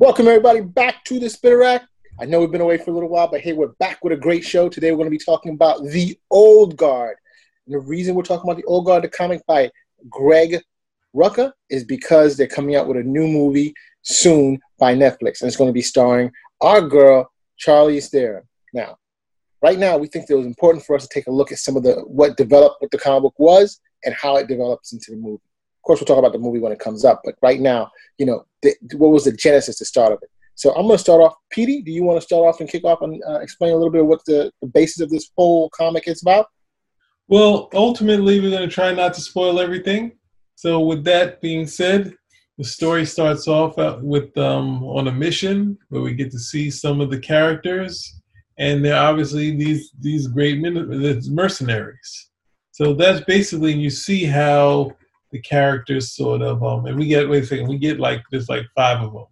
Welcome everybody back to the Spitter Rack. I know we've been away for a little while, but hey, we're back with a great show. Today we're going to be talking about The Old Guard. And the reason we're talking about The Old Guard, the comic by Greg Rucka, is because they're coming out with a new movie soon by Netflix. And it's going to be starring our girl, Charlize Theron. Now, right now, we think that it was important for us to take a look at some of the what developed what the comic book was and how it develops into the movie. Course, we'll talk about the movie when it comes up, but right now, you know, the, what was the genesis, the start of it? So I'm going to start off. Petey, do you want to start off and kick off and uh, explain a little bit of what the, the basis of this whole comic is about? Well, ultimately, we're going to try not to spoil everything. So, with that being said, the story starts off with um, on a mission where we get to see some of the characters, and they're obviously these these great mercenaries. So that's basically you see how the characters sort of um and we get wait a second we get like there's like five of them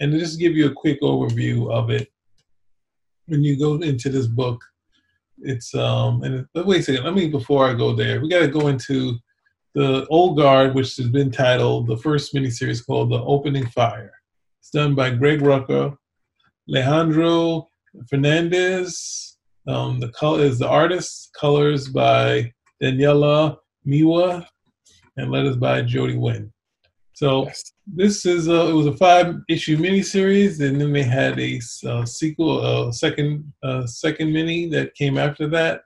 and to just give you a quick overview of it when you go into this book it's um and but wait a second let me before i go there we got to go into the old guard which has been titled the first miniseries called the opening fire. It's done by greg rucka alejandro fernandez um the color is the artist colors by daniela miwa and led us by Jodi Wynne. So yes. this is a, it was a five issue miniseries, and then they had a uh, sequel, a second uh, second mini that came after that.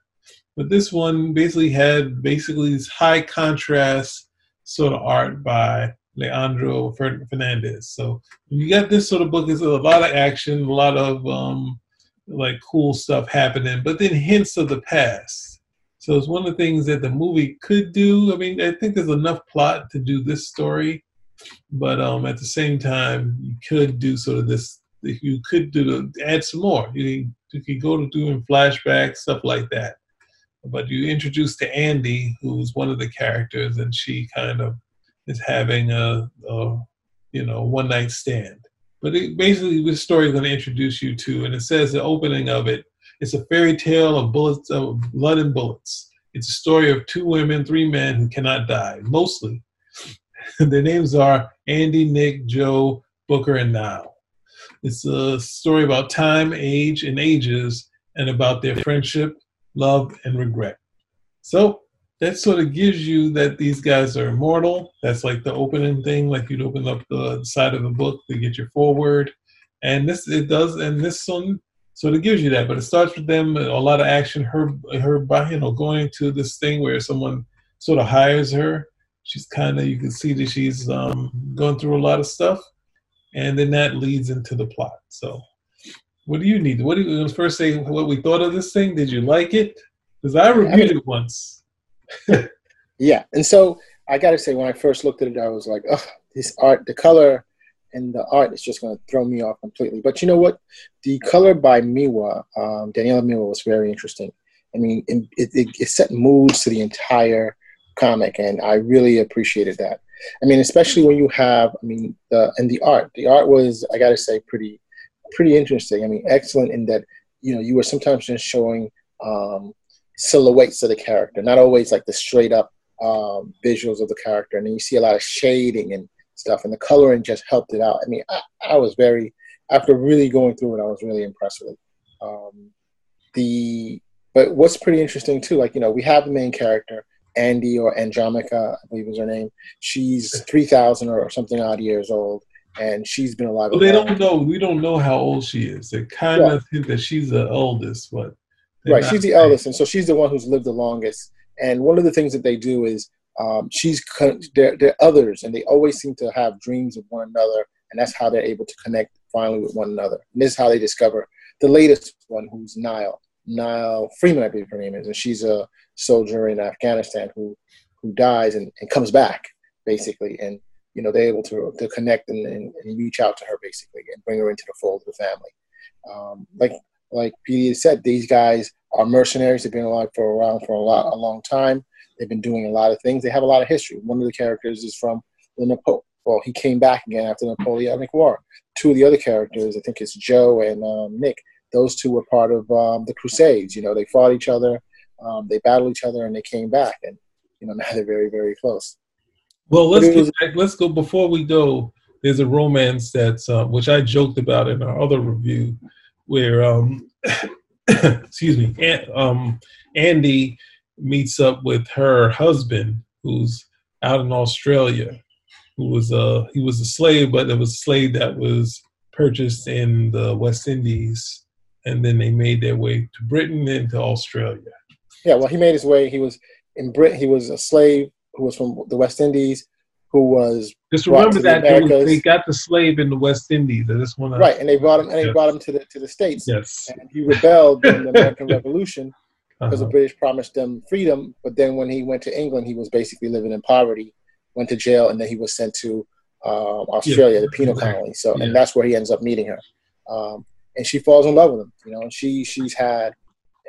But this one basically had basically this high contrast sort of art by Leandro Fernandez. So you got this sort of book, there's a lot of action, a lot of um, like cool stuff happening, but then hints of the past. So it's one of the things that the movie could do. I mean, I think there's enough plot to do this story, but um, at the same time, you could do sort of this. You could do the, add some more. You, you could go to doing flashbacks, stuff like that. But you introduce to Andy, who's one of the characters, and she kind of is having a, a you know one night stand. But it, basically, this story is going to introduce you to, and it says the opening of it it's a fairy tale of bullets, of blood and bullets. It's a story of two women, three men who cannot die, mostly. Their names are Andy, Nick, Joe, Booker, and Nile. It's a story about time, age, and ages, and about their friendship, love, and regret. So that sort of gives you that these guys are immortal. That's like the opening thing, like you'd open up the side of a book to get your forward. And this it does, and this one so it gives you that, but it starts with them a lot of action. Her, her, by, you know, going to this thing where someone sort of hires her. She's kind of, you can see that she's um, going through a lot of stuff, and then that leads into the plot. So, what do you need? What do you first say? What we thought of this thing? Did you like it? Because I reviewed it once. yeah, and so I got to say, when I first looked at it, I was like, oh, this art, the color and the art is just going to throw me off completely. But you know what? The color by Miwa, um, Daniela Miwa, was very interesting. I mean, it, it, it, set moods to the entire comic, and I really appreciated that. I mean, especially when you have, I mean, the and the art. The art was, I got to say, pretty, pretty interesting. I mean, excellent in that you know you were sometimes just showing um, silhouettes of the character, not always like the straight up um, visuals of the character, and then you see a lot of shading and stuff, and the coloring just helped it out. I mean, I, I was very after really going through it, I was really impressed with it. Um, the but what's pretty interesting too, like you know, we have the main character Andy or Andromache, I believe is her name. She's three thousand or something odd years old, and she's been alive. Well, they don't know. We don't know how old she is. They kind of think that she's the oldest, but right, she's the eldest, and so she's the one who's lived the longest. And one of the things that they do is um, she's they're, they're others, and they always seem to have dreams of one another, and that's how they're able to connect finally with one another. And this is how they discover the latest one, who's nile nile Freeman, I believe her name is, and she's a soldier in Afghanistan who who dies and, and comes back basically, and you know they're able to to connect and, and, and, reach out to her basically and bring her into the fold of the family. Um, like like Petey said, these guys are mercenaries. They've been alive for around for a lot a long time. They've been doing a lot of things. They have a lot of history. One of the characters is from the Napo- well, he came back again after the Napoleonic War. Two of the other characters, I think it's Joe and um, Nick. Those two were part of um, the Crusades. You know, they fought each other, um, they battled each other, and they came back. And you know, now they're very, very close. Well, let's was, let's go before we go. there's a romance that's uh, which I joked about in our other review, where um, excuse me, An- um, Andy meets up with her husband, who's out in Australia, who was a he was a slave, but it was a slave that was purchased in the West Indies, and then they made their way to Britain and to Australia. Yeah, well, he made his way. He was in Brit. He was a slave who was from the West Indies, who was just remember that was, they got the slave in the West Indies. I just want right, and they brought him and they brought him to the to the states. Yes, and he rebelled in the American Revolution because uh-huh. the British promised them freedom. But then when he went to England, he was basically living in poverty. Went to jail, and then he was sent to um, Australia, yeah. the penal colony. So, yeah. and that's where he ends up meeting her, um, and she falls in love with him. You know, and she she's had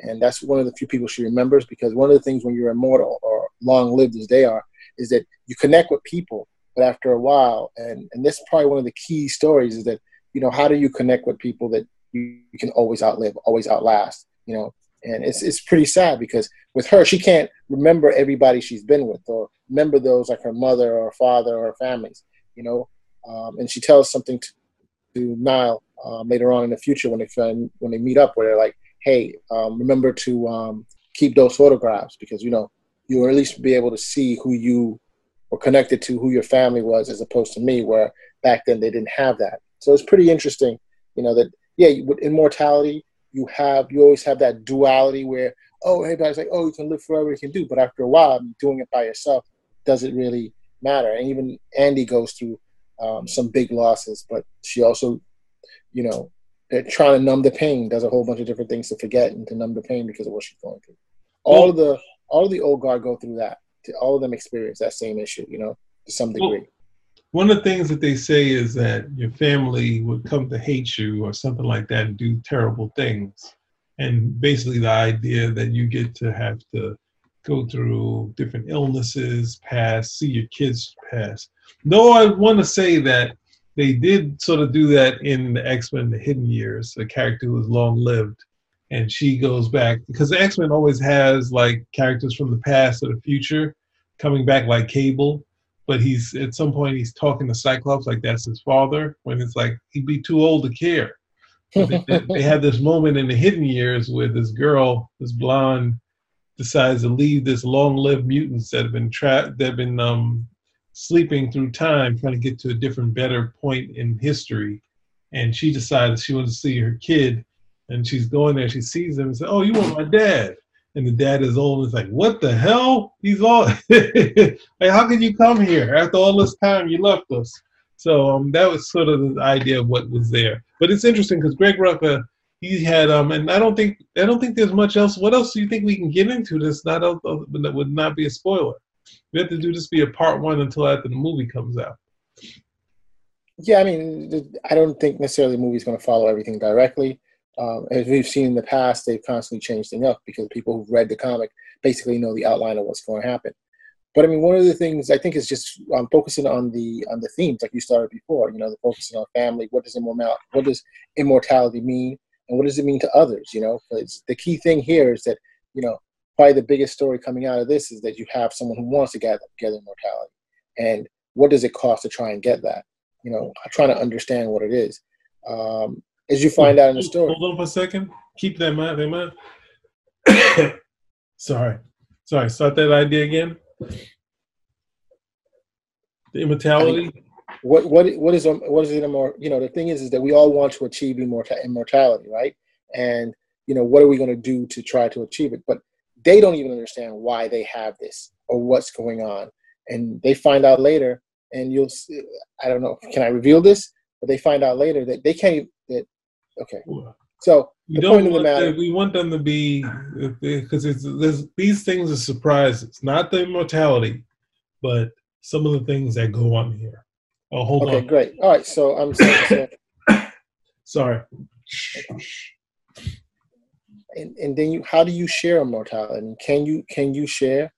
and that's one of the few people she remembers because one of the things when you're immortal or long lived as they are is that you connect with people but after a while and and this is probably one of the key stories is that you know how do you connect with people that you, you can always outlive always outlast you know and it's it's pretty sad because with her she can't remember everybody she's been with or remember those like her mother or her father or her families you know um, and she tells something to, to Nile um, later on in the future when they when they meet up where they're like hey, um, remember to um, keep those photographs because you know you will at least be able to see who you were connected to, who your family was, as opposed to me, where back then they didn't have that. So it's pretty interesting, you know, that yeah, with immortality, you have you always have that duality where oh, everybody's like, oh, you can live forever, you can do, but after a while, doing it by yourself doesn't really matter. And even Andy goes through um, some big losses, but she also, you know, they're trying to numb the pain, does a whole bunch of different things to forget and to numb the pain because of what she's going through. All well, of the all of the old guard go through that. All of them experience that same issue, you know, to some degree. Well, one of the things that they say is that your family would come to hate you or something like that and do terrible things. And basically the idea that you get to have to go through different illnesses, pass, see your kids pass. Though I want to say that they did sort of do that in the X Men: The Hidden Years. A character who was long lived, and she goes back because the X Men always has like characters from the past or the future coming back, like Cable. But he's at some point he's talking to Cyclops like that's his father. When it's like he'd be too old to care. they, they had this moment in the Hidden Years where this girl, this blonde, decides to leave this long-lived mutants that have been trapped, that have been um, sleeping through time, trying to get to a different, better point in history. And she decided she wanted to see her kid, and she's going there. She sees him and says, "Oh, you want my dad?" And the dad is old and it's like, "What the hell? He's all like, how can you come here after all this time you left us?" So um, that was sort of the idea of what was there. But it's interesting because Greg Rucka, he had um, and I don't think I don't think there's much else. What else do you think we can get into this? Not that would not be a spoiler we have to do this be a part one until after the movie comes out. Yeah, I mean, I don't think necessarily the movie's going to follow everything directly. Um, as we've seen in the past, they've constantly changed things up because people who've read the comic basically know the outline of what's going to happen. But I mean, one of the things I think is just um, focusing on the on the themes, like you started before. You know, the focusing on family. What does immortality? What does immortality mean? And what does it mean to others? You know, the key thing here is that you know probably the biggest story coming out of this is that you have someone who wants to gather, gather immortality. And what does it cost to try and get that? You know, trying to understand what it is. Um, as you find out in the story. Hold on for a second. Keep that in mind. In mind. Sorry. Sorry. Start that idea again. The immortality. I mean, what what what is what is it more? You know, the thing is, is that we all want to achieve immortality, right? And you know, what are we going to do to try to achieve it? But they don't even understand why they have this or what's going on. And they find out later, and you'll see, I don't know, can I reveal this? But they find out later that they can't, okay. So we don't want matter, we want them to be, because it's, these things are surprises, not the immortality, but some of the things that go on here. Oh, hold okay, on. Okay, great. All right, so I'm sorry. sorry and, and then you how do you share immortality can you can you share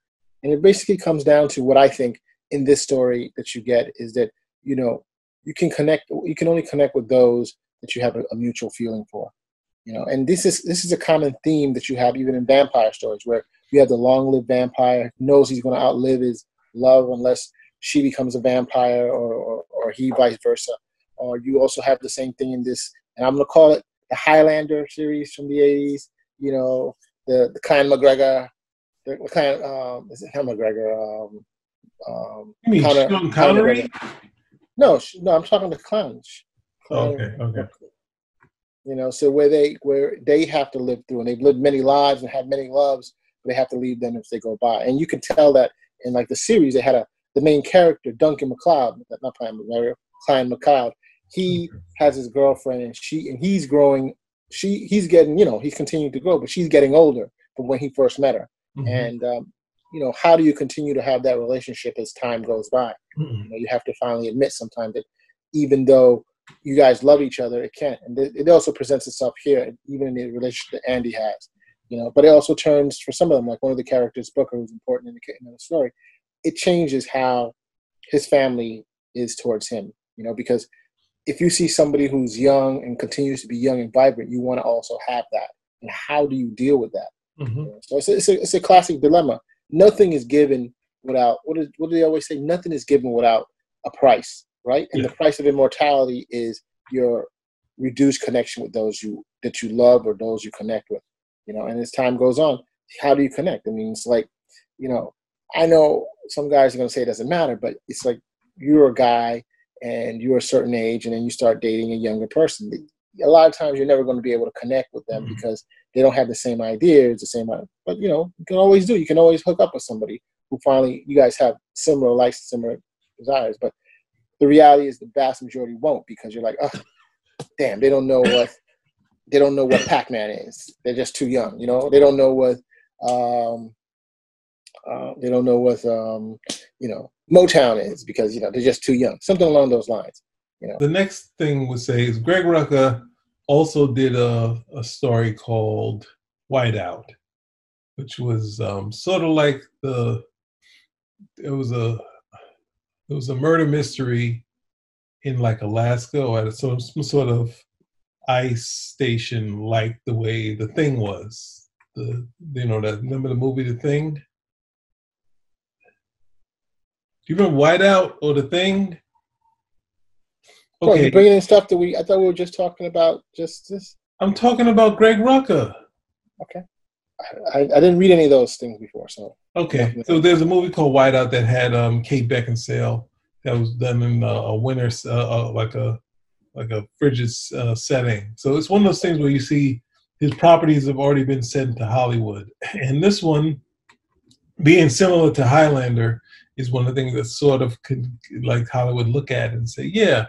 and it basically comes down to what i think in this story that you get is that you know you can connect you can only connect with those that you have a, a mutual feeling for you know and this is this is a common theme that you have even in vampire stories where you have the long-lived vampire knows he's going to outlive his love unless she becomes a vampire or, or, or he vice versa. Or you also have the same thing in this, and I'm gonna call it the Highlander series from the '80s. You know, the the Clan McGregor, the Clan um, is it Helen McGregor? Um, um, you mean Connor, Sean Connery? No, no, I'm talking the clowns. Okay, okay. You know, so where they where they have to live through, and they've lived many lives and had many loves, but they have to leave them if they go by. And you can tell that in like the series, they had a the main character Duncan MacLeod, not Clan McGregor, Clan MacLeod. He okay. has his girlfriend, and she and he's growing. She he's getting, you know, he's continuing to grow, but she's getting older from when he first met her. Mm-hmm. And um, you know, how do you continue to have that relationship as time goes by? Mm-hmm. You, know, you have to finally admit sometimes that even though you guys love each other, it can't. And it also presents itself here, even in the relationship that Andy has. You know, but it also turns for some of them, like one of the characters, Booker, who's important in the, in the story. It changes how his family is towards him. You know, because if you see somebody who's young and continues to be young and vibrant, you want to also have that. And how do you deal with that? Mm-hmm. You know, so it's a, it's, a, it's a classic dilemma nothing is given without what is what do they always say? Nothing is given without a price, right? And yeah. the price of immortality is your reduced connection with those you that you love or those you connect with. You know, and as time goes on, how do you connect? I mean, it's like, you know, I know some guys are gonna say it doesn't matter, but it's like you're a guy and you're a certain age and then you start dating a younger person. A lot of times you're never going to be able to connect with them mm-hmm. because they don't have the same ideas, the same. But you know, you can always do. You can always hook up with somebody who finally you guys have similar likes, similar desires. But the reality is, the vast majority won't because you're like, oh, damn, they don't know what they don't know what Pac-Man is. They're just too young. You know, they don't know what um, uh, they don't know what um, you know Motown is because you know they're just too young. Something along those lines. You know. The next thing we say is Greg Rucka also did a, a story called Whiteout, which was um, sort of like the it was a it was a murder mystery in like Alaska or at some, some sort of ice station, like the way the thing was. The you know that remember the movie The Thing? Do you remember Whiteout or The Thing? Okay. Well, you bringing in stuff that we. I thought we were just talking about just this. I'm talking about Greg Rucka. Okay. I, I, didn't read any of those things before, so. Okay, so there's a movie called Whiteout that had um, Kate Beckinsale that was done in a winter, uh, uh, like a like a frigid uh, setting. So it's one of those things where you see his properties have already been sent to Hollywood, and this one, being similar to Highlander, is one of the things that sort of could like Hollywood look at and say, yeah,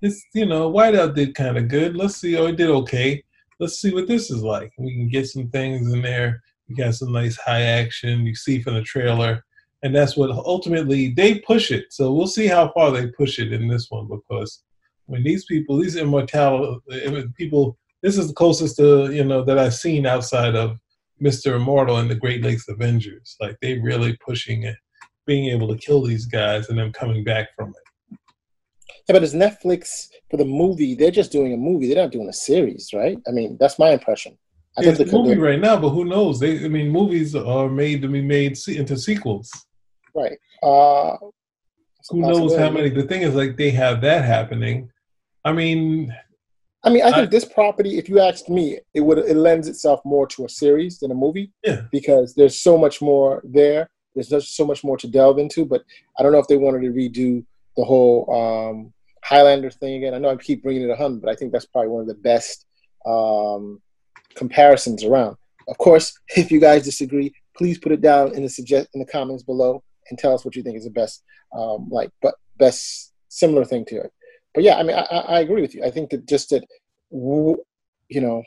it's you know Whiteout did kind of good. Let's see, oh, it did okay. Let's see what this is like. We can get some things in there. We got some nice high action. You see from the trailer, and that's what ultimately they push it. So we'll see how far they push it in this one because when these people, these immortal eh, people, this is the closest to you know that I've seen outside of Mister Immortal and the Great Lakes Avengers. Like they really pushing it, being able to kill these guys and them coming back from it. Yeah, but as Netflix for the movie, they're just doing a movie. They're not doing a series, right? I mean, that's my impression. I it's a movie right now, but who knows? They, I mean, movies are made to be made into sequels. Right. Uh, who knows how many? The thing is, like, they have that happening. I mean, I mean, I think I, this property, if you asked me, it would it lends itself more to a series than a movie. Yeah. Because there's so much more there. There's just so much more to delve into. But I don't know if they wanted to redo the whole um, Highlander thing again. I know I keep bringing it a hundred, but I think that's probably one of the best um, comparisons around. Of course, if you guys disagree, please put it down in the suggest in the comments below and tell us what you think is the best, um, like, but best similar thing to it. But yeah, I mean, I, I agree with you. I think that just that, you know,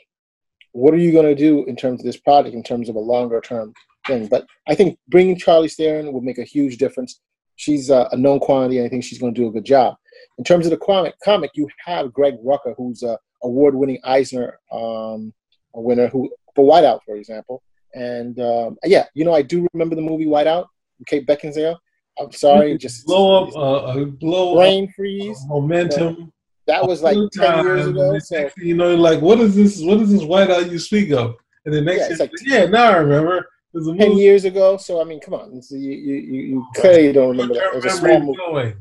what are you going to do in terms of this project in terms of a longer term thing? But I think bringing Charlize Theron will make a huge difference she's a, a known quantity, and I think she's going to do a good job. In terms of the comic, comic you have Greg Rucka, who's a award-winning Eisner um, winner, who for Whiteout, for example. And um, yeah, you know, I do remember the movie Whiteout, Kate Beckinsale. I'm sorry, just blow up, uh, blow brain up, freeze, uh, momentum. that was like ten years ago. So. You know, like what is this? What is this Whiteout you speak of? And then next, yeah, like, yeah, now I remember ten years ago. So I mean, come on, you you you, you clearly don't remember that. It was a small movie.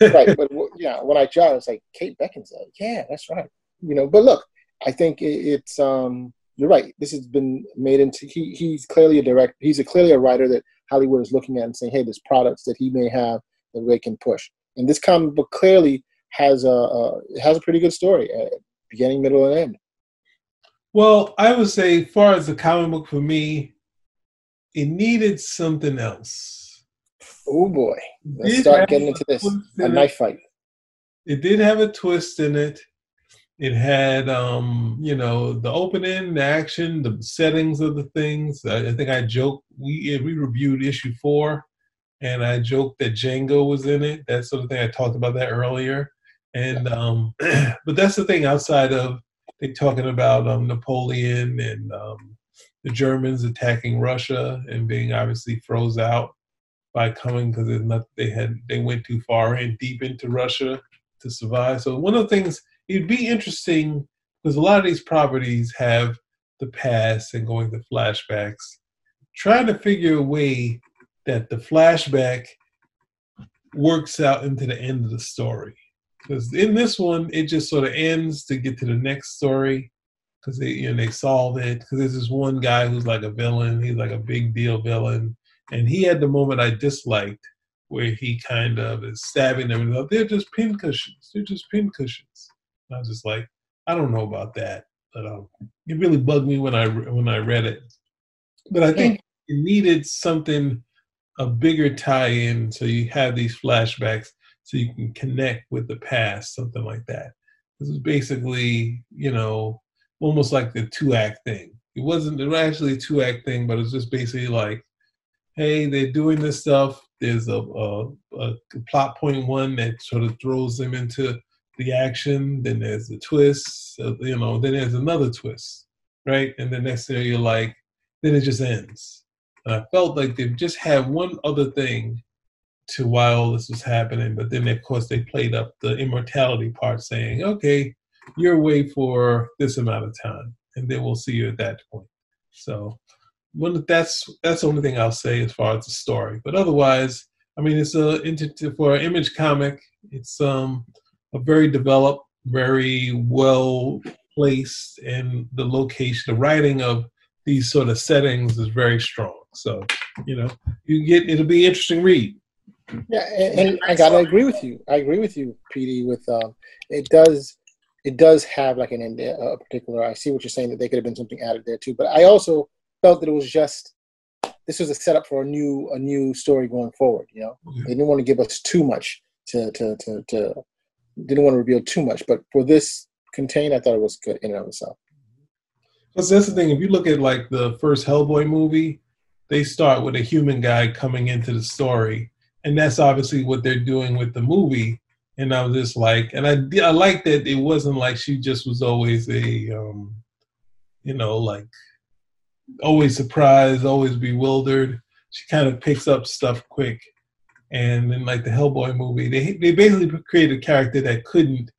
right, but yeah, when I jot, it's like Kate Beckinsale. Yeah, that's right. You know, but look, I think it, it's um, you're right. This has been made into he he's clearly a direct. He's a clearly a writer that Hollywood is looking at and saying, hey, there's products that he may have that they can push. And this comic book clearly has a, a has a pretty good story, uh, beginning, middle, and end. Well, I would say, far as the comic book for me, it needed something else. Oh boy, let's start getting into this. A knife fight. It did have a twist in it. It had, um, you know, the opening, the action, the settings of the things. I, I think I joked we we reviewed issue four, and I joked that Django was in it. That sort of thing. I talked about that earlier, and um, but that's the thing. Outside of they talking about um, Napoleon and um, the Germans attacking Russia and being obviously froze out by coming because they had they went too far and deep into Russia to survive. So one of the things it'd be interesting because a lot of these properties have the past and going to flashbacks. Trying to figure a way that the flashback works out into the end of the story. Because in this one, it just sort of ends to get to the next story because they you know they solve it. Because there's this one guy who's like a villain. He's like a big deal villain, and he had the moment I disliked where he kind of is stabbing them. And they're just pin cushions. They're just pin cushions. I was just like, I don't know about that, but um, it really bugged me when I when I read it. But I think it needed something a bigger tie-in, so you have these flashbacks, so you can connect with the past, something like that. This is basically, you know, almost like the two-act thing. It wasn't it was actually a two-act thing, but it's just basically like, hey, they're doing this stuff. There's a, a, a plot point one that sort of throws them into the action, then there's the twist, uh, you know, then there's another twist, right? And the next thing you're like, then it just ends. And I felt like they just had one other thing to why all this was happening, but then of course they played up the immortality part, saying, "Okay, you're away for this amount of time, and then we'll see you at that point." So, well, that's that's the only thing I'll say as far as the story. But otherwise, I mean, it's a for an image comic. It's um a very developed, very well placed, and the location, the writing of these sort of settings is very strong. So, you know, you get it'll be interesting read. Yeah, and, and I gotta agree with you. I agree with you, Petey. With um, it does it does have like an a particular. I see what you're saying that they could have been something added there too, but I also felt that it was just this was a setup for a new a new story going forward. You know, mm-hmm. they didn't want to give us too much to to to to didn't want to reveal too much, but for this contained I thought it was good in and of itself. Because that's the thing. If you look at like the first Hellboy movie, they start with a human guy coming into the story, and that's obviously what they're doing with the movie. And I was just like, and I I liked that it wasn't like she just was always a, um, you know, like always surprised, always bewildered. She kind of picks up stuff quick and in like the Hellboy movie, they they basically created a character that couldn't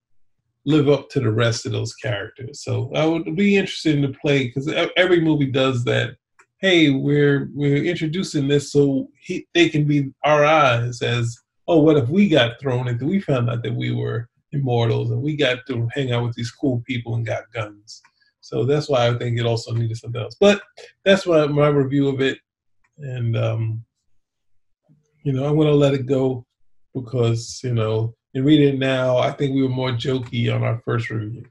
live up to the rest of those characters. So I would be interested in the play because every movie does that. Hey, we're we're introducing this so he, they can be our eyes as oh, what if we got thrown into? We found out that we were immortals and we got to hang out with these cool people and got guns. So that's why I think it also needed something else. But that's my my review of it, and um, you know, I'm going to let it go because, you know, in reading it now, I think we were more jokey on our first review.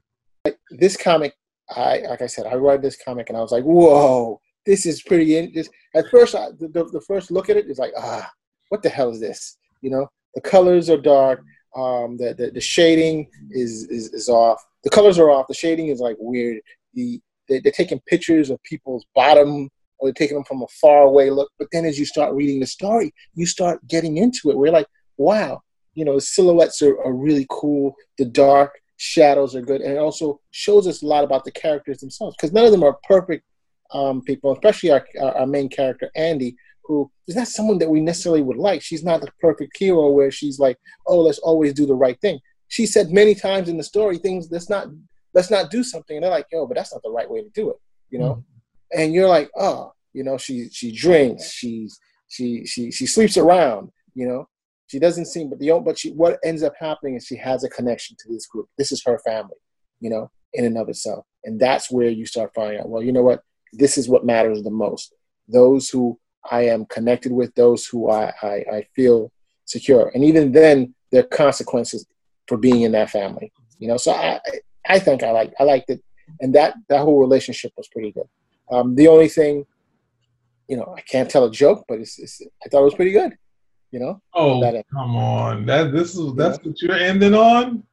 This comic, I like I said, I read this comic and I was like, whoa, this is pretty. In- this, at first, I, the, the first look at it is like, ah, what the hell is this? You know, the colors are dark. Um, the, the, the shading is, is is off. The colors are off. The shading is like weird. The they, they're taking pictures of people's bottom or they're taking them from a far away look. But then as you start reading the story, you start getting into it. We're like, wow, you know, the silhouettes are, are really cool. The dark shadows are good. And it also shows us a lot about the characters themselves because none of them are perfect um, people, especially our, our main character, Andy, who is not someone that we necessarily would like. She's not the perfect hero where she's like, oh, let's always do the right thing. She said many times in the story things let's not let's not do something, and they're like, yo, but that's not the right way to do it, you know. Mm-hmm and you're like, oh, you know, she she drinks, she's she she she sleeps around, you know, She doesn't seem, but the but she what ends up happening is she has a connection to this group. This is her family, you know, in and of itself, and that's where you start finding out. Well, you know what? This is what matters the most. Those who I am connected with, those who I I, I feel secure, and even then, there are consequences for being in that family. You know, so I I think I like I liked it, and that that whole relationship was pretty good. Um, the only thing, you know, I can't tell a joke, but it's, it's I thought it was pretty good. You know. Oh, come on! That this is that's yeah. what you're ending on.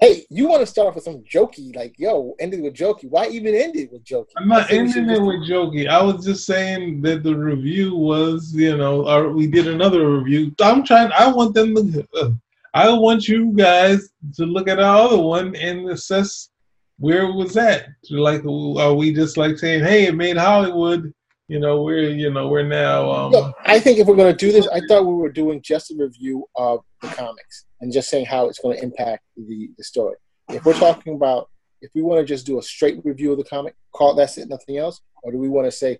Hey, you want to start off with some jokey, like yo, ended with jokey. Why even end it with jokey? I'm not ending it with jokey. I was just saying that the review was, you know, or we did another review. I'm trying. I want them to. Uh, I want you guys to look at our other one and assess where it was at. Like, are we just like saying, "Hey, it made Hollywood"? you know, we're you know we're now. Um, Look, I think if we're going to do this, I thought we were doing just a review of the comics and just saying how it's going to impact the the story. If we're talking about if we want to just do a straight review of the comic, call that's it, nothing else, or do we want to say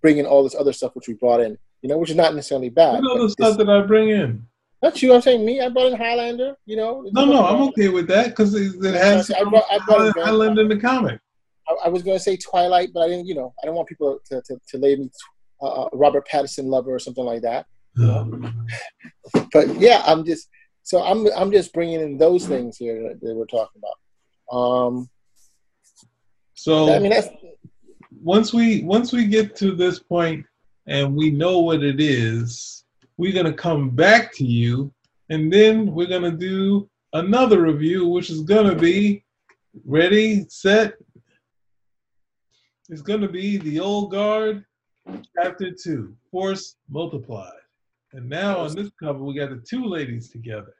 bring in all this other stuff which we brought in, you know, which is not necessarily bad. What other stuff that I bring in? Not you. I'm saying me. I brought in Highlander. You know. No, no, I'm okay with that because it, it has I brought, I brought Highlander in the comic. I, I was going to say Twilight, but I didn't. You know, I don't want people to to, to lay me uh, Robert Pattinson lover or something like that. Um. but yeah, I'm just so I'm I'm just bringing in those things here that, that we're talking about. Um, so I mean, that's, once we once we get to this point and we know what it is, we're gonna come back to you, and then we're gonna do another review, which is gonna be ready, set, It's going to be the old guard, chapter two, force multiplied. And now on this cover, we got the two ladies together.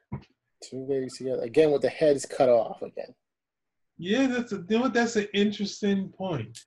Two ladies together again with the heads cut off again. Yeah, that's a you know, that's an interesting point.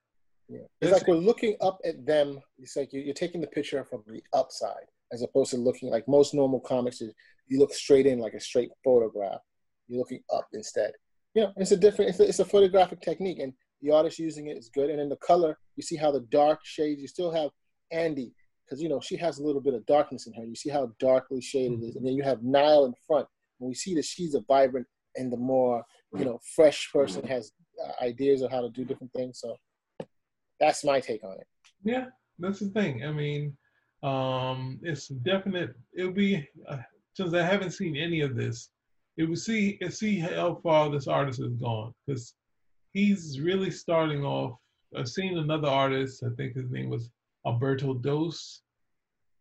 Yeah. It's like we're looking up at them. It's like you're taking the picture from the upside as opposed to looking like most normal comics. You look straight in like a straight photograph. You're looking up instead. You know, it's a different. It's a, it's a photographic technique, and the artist using it is good. And in the color, you see how the dark shades, you still have Andy, because you know she has a little bit of darkness in her. You see how darkly shaded it is. And then you have Nile in front. And we see that she's a vibrant and the more, you know, fresh person has uh, ideas of how to do different things. So that's my take on it. Yeah, that's the thing. I mean, um, it's definite. It'll be, uh, since I haven't seen any of this, it will see, it see how far this artist has gone. Because he's really starting off. I've seen another artist, I think his name was Alberto Dos,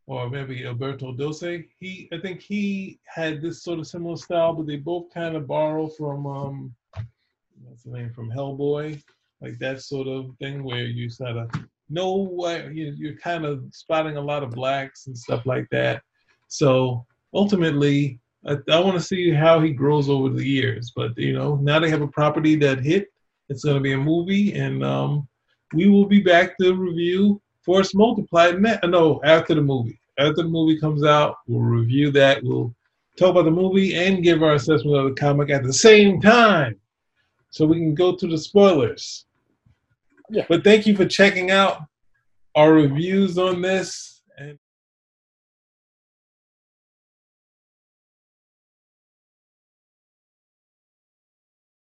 or maybe Alberto Dose. He, I think he had this sort of similar style, but they both kind of borrow from, um, what's the name, from Hellboy, like that sort of thing where you sort of know you're kind of spotting a lot of blacks and stuff like that. So ultimately, I, I want to see how he grows over the years. But you know, now they have a property that hit it's going to be a movie, and um, we will be back to review Force Multiplied. No, after the movie. After the movie comes out, we'll review that. We'll talk about the movie and give our assessment of the comic at the same time, so we can go to the spoilers. Yeah. But thank you for checking out our reviews on this.